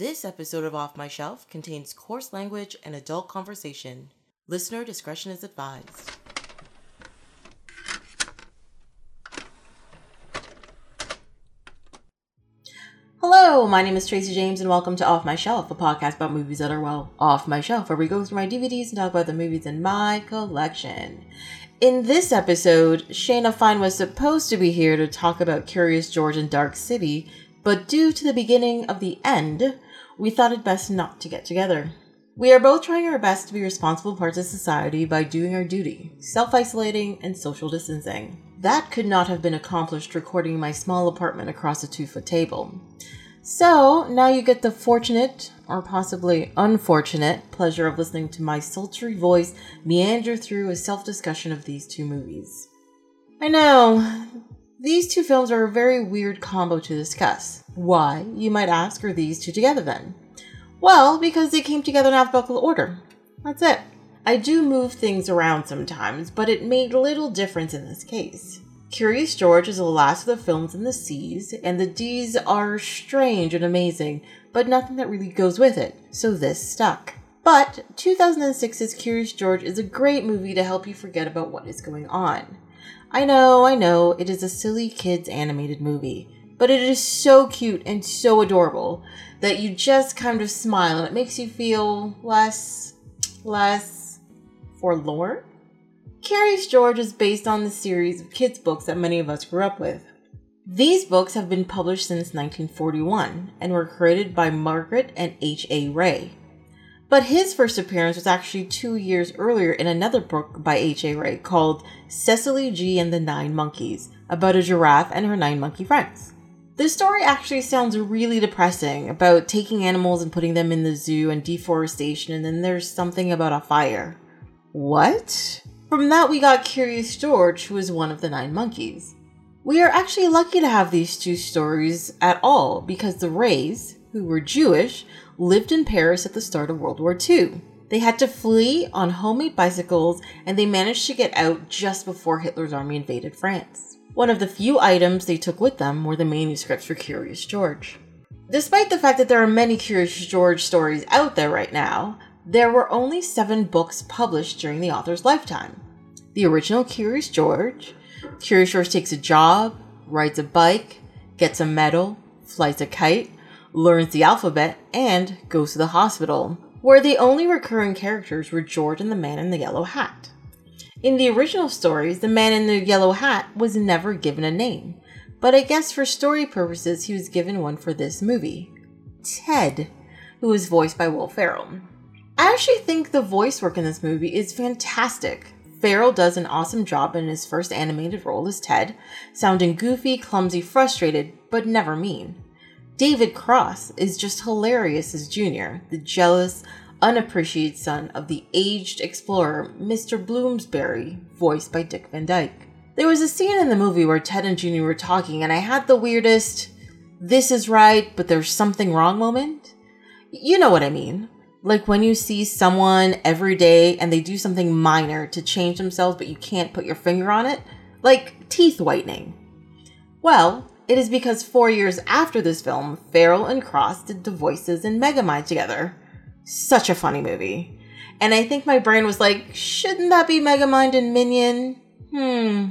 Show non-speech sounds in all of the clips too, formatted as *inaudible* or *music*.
This episode of Off My Shelf contains coarse language and adult conversation. Listener discretion is advised. Hello, my name is Tracy James, and welcome to Off My Shelf, a podcast about movies that are, well, off my shelf, where we go through my DVDs and talk about the movies in my collection. In this episode, Shayna Fine was supposed to be here to talk about Curious George and Dark City, but due to the beginning of the end, we thought it best not to get together. We are both trying our best to be responsible parts of society by doing our duty, self isolating, and social distancing. That could not have been accomplished recording in my small apartment across a two foot table. So, now you get the fortunate, or possibly unfortunate, pleasure of listening to my sultry voice meander through a self discussion of these two movies. I know, these two films are a very weird combo to discuss. Why, you might ask, are these two together then? Well, because they came together in alphabetical order. That's it. I do move things around sometimes, but it made little difference in this case. Curious George is the last of the films in the C's, and the D's are strange and amazing, but nothing that really goes with it, so this stuck. But 2006's Curious George is a great movie to help you forget about what is going on. I know, I know, it is a silly kids animated movie, but it is so cute and so adorable that you just kind of smile and it makes you feel less, less forlorn? Curious George is based on the series of kids' books that many of us grew up with. These books have been published since 1941 and were created by Margaret and H.A. Rey. But his first appearance was actually two years earlier in another book by H.A. Rey called Cecily G. and the Nine Monkeys, about a giraffe and her nine monkey friends. The story actually sounds really depressing about taking animals and putting them in the zoo and deforestation, and then there's something about a fire. What? From that, we got Curious George, who is one of the nine monkeys. We are actually lucky to have these two stories at all because the Reys, who were Jewish, lived in Paris at the start of World War II. They had to flee on homemade bicycles and they managed to get out just before Hitler's army invaded France. One of the few items they took with them were the manuscripts for Curious George. Despite the fact that there are many Curious George stories out there right now, there were only seven books published during the author's lifetime. The original Curious George, Curious George takes a job, rides a bike, gets a medal, flies a kite, learns the alphabet, and goes to the hospital, where the only recurring characters were George and the man in the yellow hat. In the original stories, the man in the yellow hat was never given a name, but I guess for story purposes, he was given one for this movie Ted, who was voiced by Will Ferrell. I actually think the voice work in this movie is fantastic. Ferrell does an awesome job in his first animated role as Ted, sounding goofy, clumsy, frustrated, but never mean. David Cross is just hilarious as Junior, the jealous, unappreciated son of the aged explorer Mr. Bloomsbury, voiced by Dick Van Dyke. There was a scene in the movie where Ted and Junior were talking, and I had the weirdest, this is right, but there's something wrong moment. You know what I mean like when you see someone every day and they do something minor to change themselves, but you can't put your finger on it, like teeth whitening. Well, it is because four years after this film, Ferrell and Cross did the voices in Megamind together. Such a funny movie. And I think my brain was like, shouldn't that be Megamind and Minion? Hmm.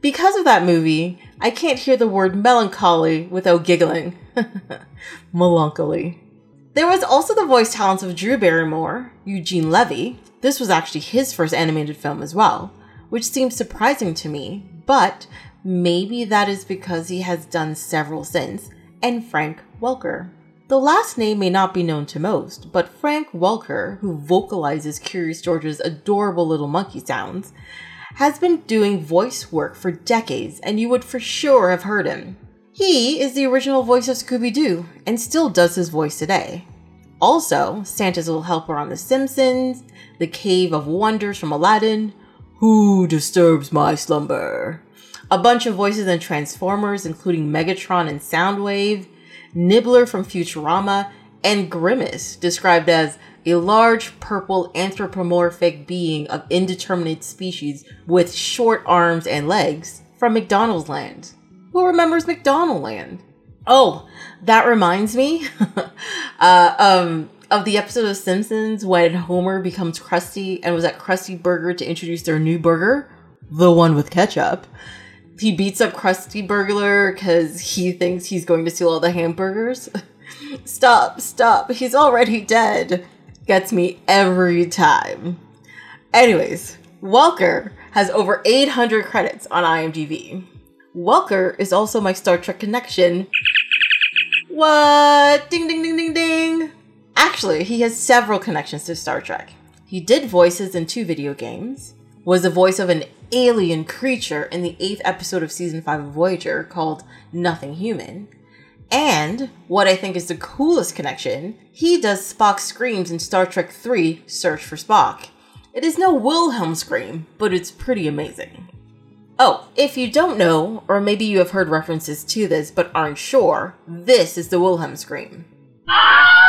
Because of that movie, I can't hear the word melancholy without giggling. *laughs* Melancholy. There was also the voice talents of Drew Barrymore, Eugene Levy. This was actually his first animated film as well, which seems surprising to me, but maybe that is because he has done several since, and Frank Welker. The last name may not be known to most, but Frank Welker, who vocalizes Curious George's adorable little monkey sounds, has been doing voice work for decades, and you would for sure have heard him. He is the original voice of Scooby Doo and still does his voice today. Also, Santa's little helper on The Simpsons, The Cave of Wonders from Aladdin, Who Disturbs My Slumber? A bunch of voices in Transformers, including Megatron and Soundwave, Nibbler from Futurama, and Grimace, described as a large purple anthropomorphic being of indeterminate species with short arms and legs from McDonald's Land. Who remembers McDonald Land? Oh, that reminds me. *laughs* Uh, um, of the episode of Simpsons when Homer becomes Krusty and was at Krusty Burger to introduce their new burger, the one with ketchup. He beats up Krusty Burglar because he thinks he's going to steal all the hamburgers. *laughs* stop, stop, he's already dead. Gets me every time. Anyways, Welker has over 800 credits on IMDb. Welker is also my Star Trek connection. What? Ding, ding, ding, ding, ding. Actually, he has several connections to Star Trek. He did voices in two video games, was the voice of an alien creature in the eighth episode of season 5 of Voyager called Nothing Human. And what I think is the coolest connection, he does Spock's screams in Star Trek 3 Search for Spock. It is no Wilhelm scream, but it's pretty amazing. Oh, if you don't know, or maybe you have heard references to this but aren't sure, this is the Wilhelm scream. Ah!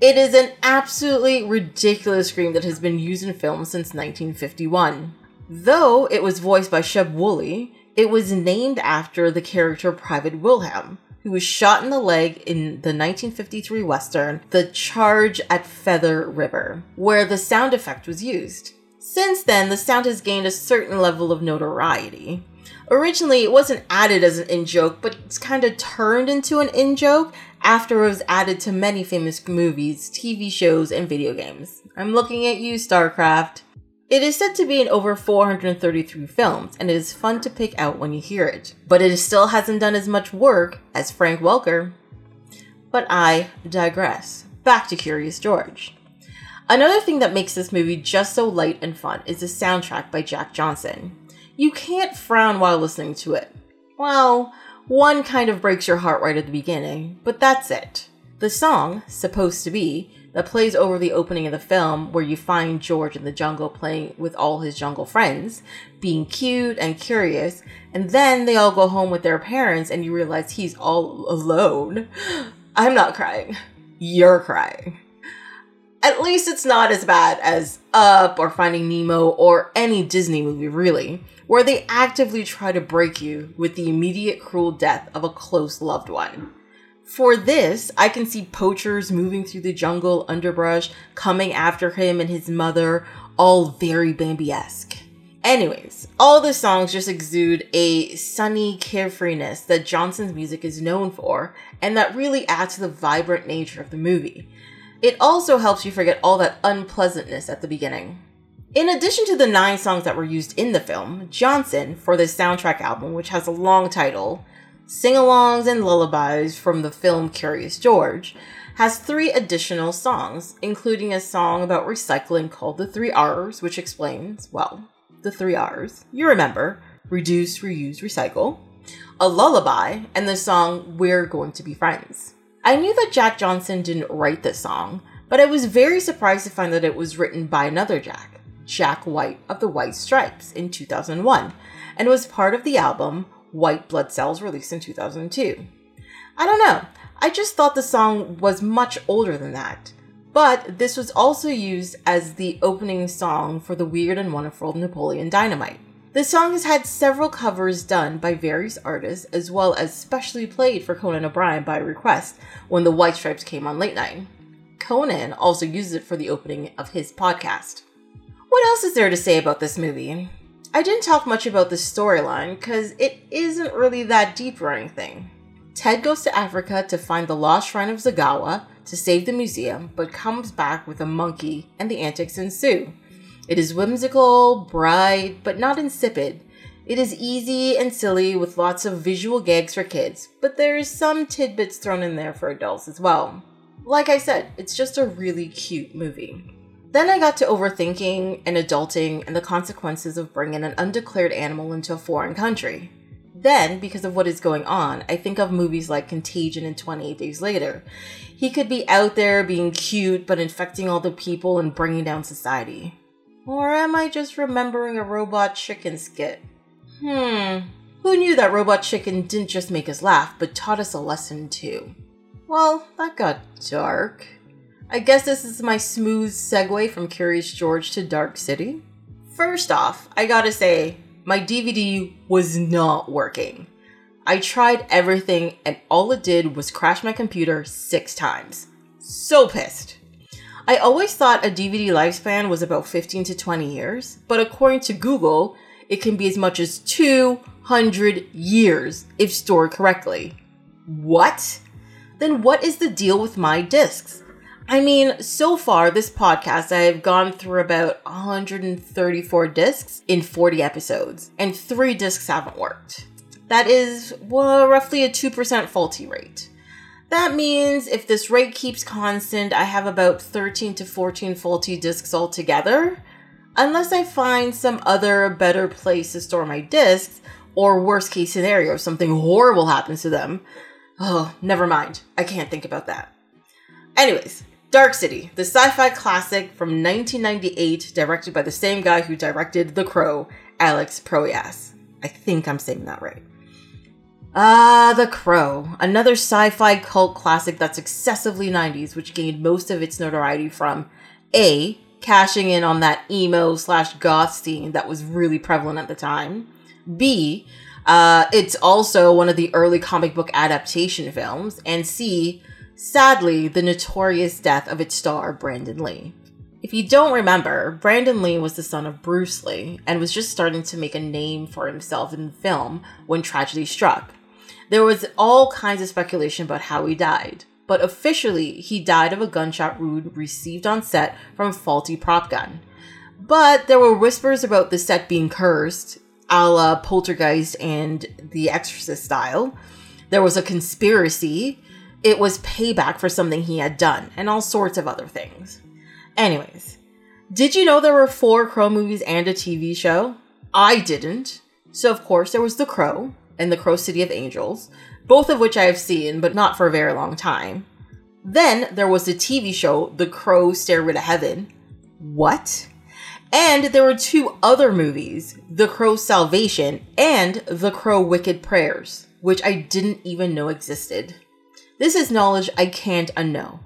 It is an absolutely ridiculous scream that has been used in films since 1951. Though it was voiced by Sheb Wooley, it was named after the character Private Wilhelm, who was shot in the leg in the 1953 Western The Charge at Feather River, where the sound effect was used. Since then, the sound has gained a certain level of notoriety. Originally, it wasn't added as an in joke, but it's kind of turned into an in joke after it was added to many famous movies, TV shows, and video games. I'm looking at you, StarCraft. It is said to be in over 433 films, and it is fun to pick out when you hear it, but it still hasn't done as much work as Frank Welker. But I digress. Back to Curious George. Another thing that makes this movie just so light and fun is the soundtrack by Jack Johnson you can't frown while listening to it. Well, one kind of breaks your heart right at the beginning, but that's it. The song, Supposed to Be, that plays over the opening of the film, where you find George in the jungle playing with all his jungle friends, being cute and curious, and then they all go home with their parents and you realize he's all alone. *gasps* I'm not crying. You're crying. At least it's not as bad as Up or Finding Nemo or any Disney movie, really, where they actively try to break you with the immediate cruel death of a close loved one. For this, I can see poachers moving through the jungle underbrush, coming after him and his mother, all very Bambi esque. Anyways, all the songs just exude a sunny carefreeness that Johnson's music is known for, and that really adds to the vibrant nature of the movie. It also helps you forget all that unpleasantness at the beginning. In addition to the nine songs that were used in the film, Johnson, for this soundtrack album, which has a long title, Sing Alongs and Lullabies from the film Curious George, has three additional songs, including a song about recycling called The Three R's, which explains, well, the three R's. You remember reduce, reuse, recycle, a lullaby, and the song We're Going to Be Friends. I knew that Jack Johnson didn't write this song, but I was very surprised to find that it was written by another Jack. Jack White of the White Stripes in 2001 and was part of the album White Blood Cells released in 2002. I don't know, I just thought the song was much older than that. But this was also used as the opening song for the Weird and Wonderful Napoleon Dynamite. The song has had several covers done by various artists, as well as specially played for Conan O'Brien by request when the White Stripes came on late night. Conan also uses it for the opening of his podcast. What else is there to say about this movie? I didn't talk much about the storyline because it isn't really that deep or anything. Ted goes to Africa to find the lost shrine of Zagawa to save the museum, but comes back with a monkey and the antics ensue. It is whimsical, bright, but not insipid. It is easy and silly with lots of visual gags for kids, but there is some tidbits thrown in there for adults as well. Like I said, it's just a really cute movie. Then I got to overthinking and adulting and the consequences of bringing an undeclared animal into a foreign country. Then, because of what is going on, I think of movies like Contagion and 28 Days Later. He could be out there being cute but infecting all the people and bringing down society. Or am I just remembering a robot chicken skit? Hmm. Who knew that Robot Chicken didn't just make us laugh, but taught us a lesson too? Well, that got dark. I guess this is my smooth segue from Curious George to Dark City. First off, I gotta say, my DVD was not working. I tried everything and all it did was crash my computer six times. So pissed. I always thought a DVD lifespan was about 15 to 20 years, but according to Google, it can be as much as 200 years if stored correctly. What? Then what is the deal with my discs? I mean, so far this podcast, I have gone through about 134 discs in 40 episodes, and three discs haven't worked. That is well, roughly a 2% faulty rate. That means if this rate keeps constant, I have about 13 to 14 faulty discs altogether. Unless I find some other better place to store my discs, or worst case scenario, something horrible happens to them. Oh, never mind. I can't think about that. Anyways, Dark City, the sci fi classic from 1998, directed by the same guy who directed The Crow, Alex Proyas. I think I'm saying that right. Ah, The Crow, another sci fi cult classic that's excessively 90s, which gained most of its notoriety from A. Cashing in on that emo slash goth scene that was really prevalent at the time. B. Uh, it's also one of the early comic book adaptation films. And C. Sadly, the notorious death of its star, Brandon Lee. If you don't remember, Brandon Lee was the son of Bruce Lee and was just starting to make a name for himself in film when tragedy struck. There was all kinds of speculation about how he died, but officially, he died of a gunshot wound received on set from a faulty prop gun. But there were whispers about the set being cursed, a la Poltergeist and The Exorcist style. There was a conspiracy. It was payback for something he had done, and all sorts of other things. Anyways, did you know there were four Crow movies and a TV show? I didn't. So, of course, there was The Crow, and The Crow City of Angels, both of which I have seen, but not for a very long time. Then there was the TV show The Crow Stairway to Heaven. What? And there were two other movies, The Crow Salvation and The Crow Wicked Prayers, which I didn't even know existed. This is knowledge I can't unknow.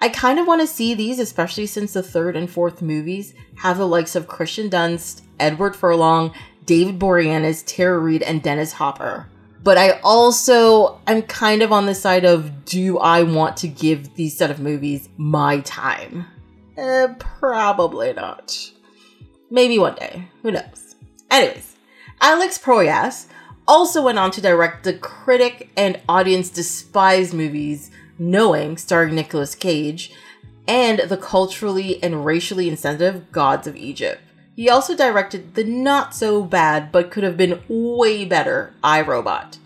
I kind of want to see these, especially since the third and fourth movies have the likes of Kirsten Dunst, Edward Furlong, David Boreanaz, Tara Reid, and Dennis Hopper. But I also I'm kind of on the side of do I want to give these set of movies my time? Uh, probably not. Maybe one day. Who knows? Anyways, Alex Proyas also went on to direct the critic and audience despised movies Knowing, starring Nicolas Cage, and the culturally and racially insensitive Gods of Egypt. He also directed the not so bad but could have been way better I Robot.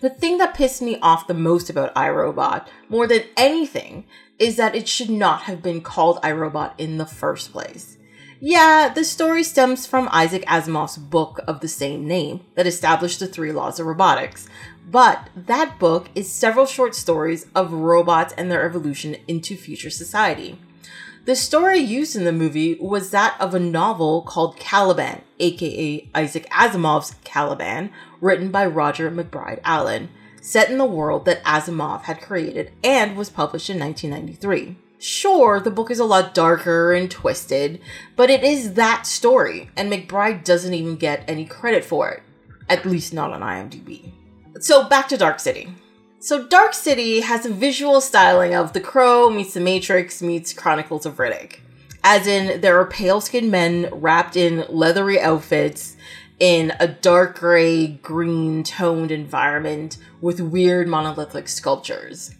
The thing that pissed me off the most about I Robot, more than anything, is that it should not have been called I Robot in the first place. Yeah, the story stems from Isaac Asimov's book of the same name that established the three laws of robotics, but that book is several short stories of robots and their evolution into future society. The story used in the movie was that of a novel called Caliban, aka Isaac Asimov's Caliban, written by Roger McBride Allen, set in the world that Asimov had created and was published in 1993. Sure, the book is a lot darker and twisted, but it is that story, and McBride doesn't even get any credit for it. At least not on IMDb. So back to Dark City. So Dark City has a visual styling of The Crow meets The Matrix meets Chronicles of Riddick. As in, there are pale skinned men wrapped in leathery outfits in a dark gray, green toned environment with weird monolithic sculptures.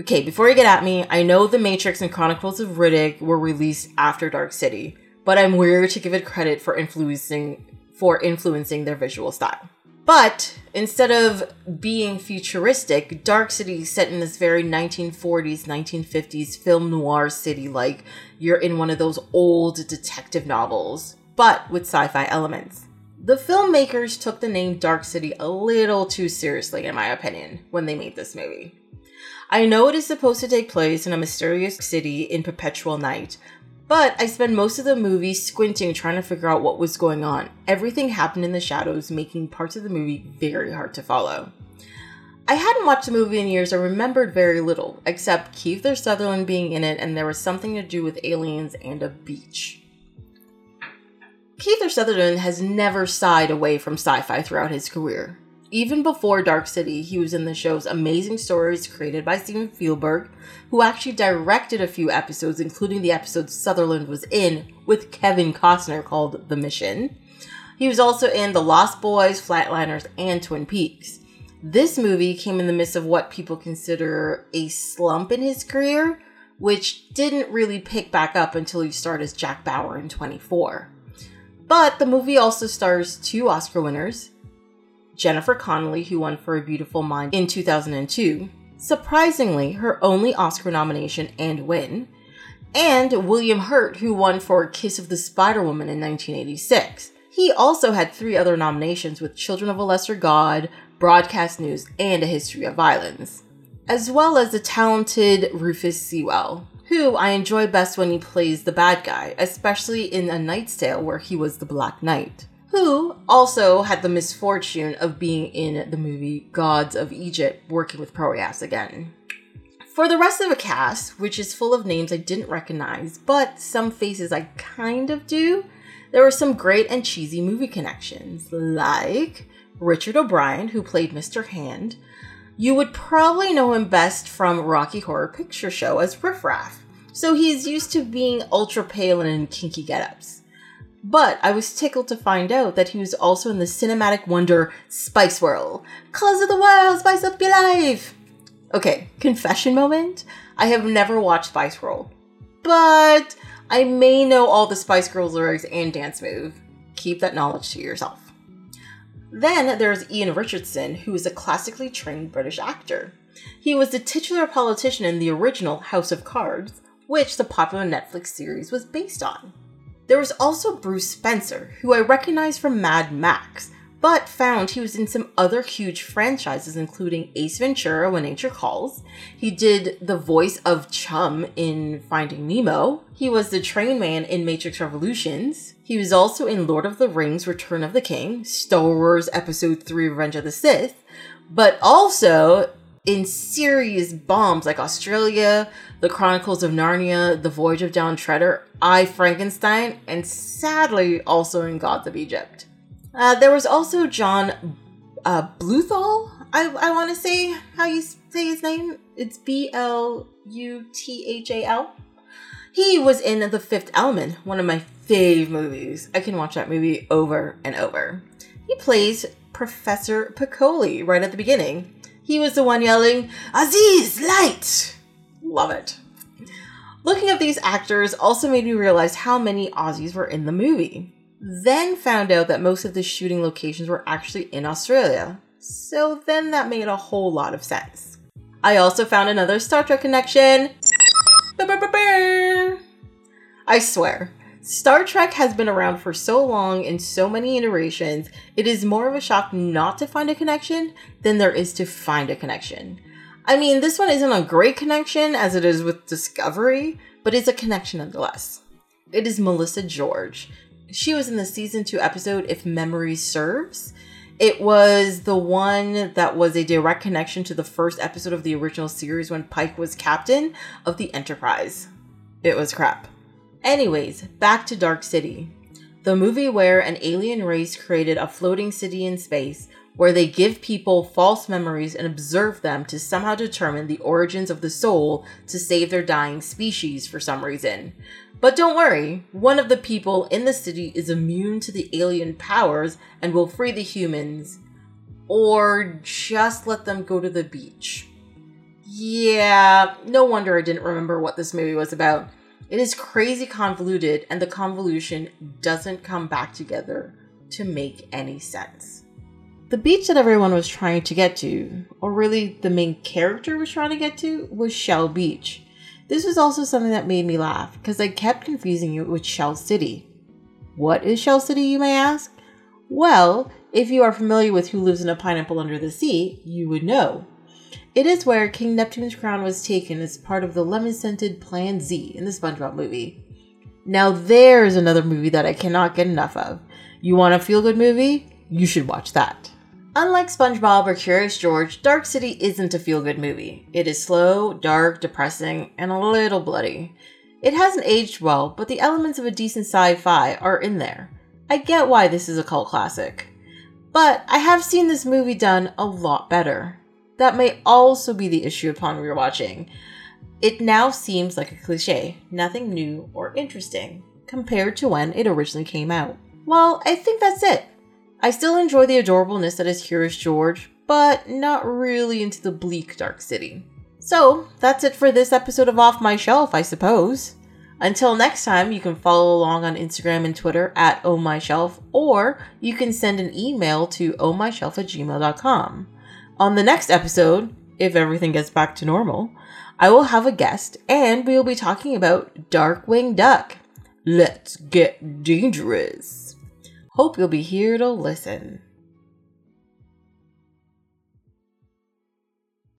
Okay, before you get at me, I know The Matrix and Chronicles of Riddick were released after Dark City, but I'm weird to give it credit for influencing for influencing their visual style. But instead of being futuristic, Dark City is set in this very 1940s, 1950s film noir city like you're in one of those old detective novels, but with sci fi elements. The filmmakers took the name Dark City a little too seriously, in my opinion, when they made this movie. I know it is supposed to take place in a mysterious city in perpetual night, but I spent most of the movie squinting trying to figure out what was going on. Everything happened in the shadows, making parts of the movie very hard to follow. I hadn't watched the movie in years, I remembered very little, except Kiefer Sutherland being in it and there was something to do with aliens and a beach. Kiefer Sutherland has never shied away from sci fi throughout his career. Even before Dark City, he was in the show's Amazing Stories created by Steven Spielberg, who actually directed a few episodes, including the episode Sutherland was in with Kevin Costner called The Mission. He was also in The Lost Boys, Flatliners, and Twin Peaks. This movie came in the midst of what people consider a slump in his career, which didn't really pick back up until he starred as Jack Bauer in 24. But the movie also stars two Oscar winners Jennifer Connelly, who won for A Beautiful Mind in 2002, surprisingly, her only Oscar nomination and win, and William Hurt, who won for Kiss of the Spider Woman in 1986. He also had three other nominations with Children of a Lesser God, Broadcast News, and A History of Violence, as well as the talented Rufus Sewell, who I enjoy best when he plays the bad guy, especially in A Knight's Tale where he was the Black Knight who also had the misfortune of being in the movie Gods of Egypt, working with Proyas again. For the rest of the cast, which is full of names I didn't recognize, but some faces I kind of do, there were some great and cheesy movie connections, like Richard O'Brien, who played Mr. Hand. You would probably know him best from Rocky Horror Picture Show as Riff Raff, so he's used to being ultra pale and in kinky get-ups. But I was tickled to find out that he was also in the cinematic wonder Spice World. Colors of the world, spice up your life! Okay, confession moment. I have never watched Spice World, but I may know all the Spice Girls lyrics and dance move. Keep that knowledge to yourself. Then there's Ian Richardson, who is a classically trained British actor. He was the titular politician in the original House of Cards, which the popular Netflix series was based on. There was also Bruce Spence, who I recognized from Mad Max, but found he was in some other huge franchises, including Ace Ventura When Nature Calls. He did the voice of Chum in Finding Nemo. He was the train man in Matrix Revolutions. He was also in Lord of the Rings Return of the King, Star Wars Episode 3 Revenge of the Sith, but also in serious bombs like Australia, The Chronicles of Narnia, The Voyage of Dawn Treader, I Frankenstein, and sadly also in Gods of Egypt. Uh, there was also John uh, Bluthal, I, I want to say how you say his name. It's B L U T H A L. He was in The Fifth Element, one of my fave movies. I can watch that movie over and over. He plays Professor Pacoli right at the beginning. He was the one yelling, Aziz, light! Love it. Looking at these actors also made me realize how many Aussies were in the movie. Then found out that most of the shooting locations were actually in Australia. So then that made a whole lot of sense. I also found another Star Trek connection. I swear, Star Trek has been around for so long in so many iterations, it is more of a shock not to find a connection than there is to find a connection. I mean, this one isn't a great connection as it is with Discovery, but it's a connection nonetheless. It is Melissa George. She was in the season 2 episode If Memory Serves. It was the one that was a direct connection to the first episode of the original series when Pike was captain of the Enterprise. It was crap. Anyways, back to Dark City. The movie where an alien race created a floating city in space where they give people false memories and observe them to somehow determine the origins of the soul to save their dying species for some reason. But don't worry, one of the people in the city is immune to the alien powers and will free the humans. Or just let them go to the beach. Yeah, no wonder I didn't remember what this movie was about. It is crazy convoluted, and the convolution doesn't come back together to make any sense. The beach that everyone was trying to get to, or really the main character was trying to get to, was Shell Beach. This was also something that made me laugh because I kept confusing it with Shell City. What is Shell City, you may ask? Well, if you are familiar with Who Lives in a Pineapple Under the Sea, you would know. It is where King Neptune's crown was taken as part of the lemon scented Plan Z in the SpongeBob movie. Now, there's another movie that I cannot get enough of. You want a feel good movie? You should watch that. Unlike SpongeBob or Curious George, Dark City isn't a feel good movie. It is slow, dark, depressing, and a little bloody. It hasn't aged well, but the elements of a decent sci fi are in there. I get why this is a cult classic. But I have seen this movie done a lot better. That may also be the issue upon rewatching. It now seems like a cliche, nothing new or interesting, compared to when it originally came out. Well, I think that's it. I still enjoy the adorableness that is Curious George, but not really into the bleak Dark City. So, that's it for this episode of Off My Shelf, I suppose. Until next time, you can follow along on Instagram and Twitter at ohmyshelf, or you can send an email to ohmyshelf at gmail.com. On the next episode, if everything gets back to normal, I will have a guest and we will be talking about Darkwing Duck. Let's get dangerous. Hope you'll be here to listen.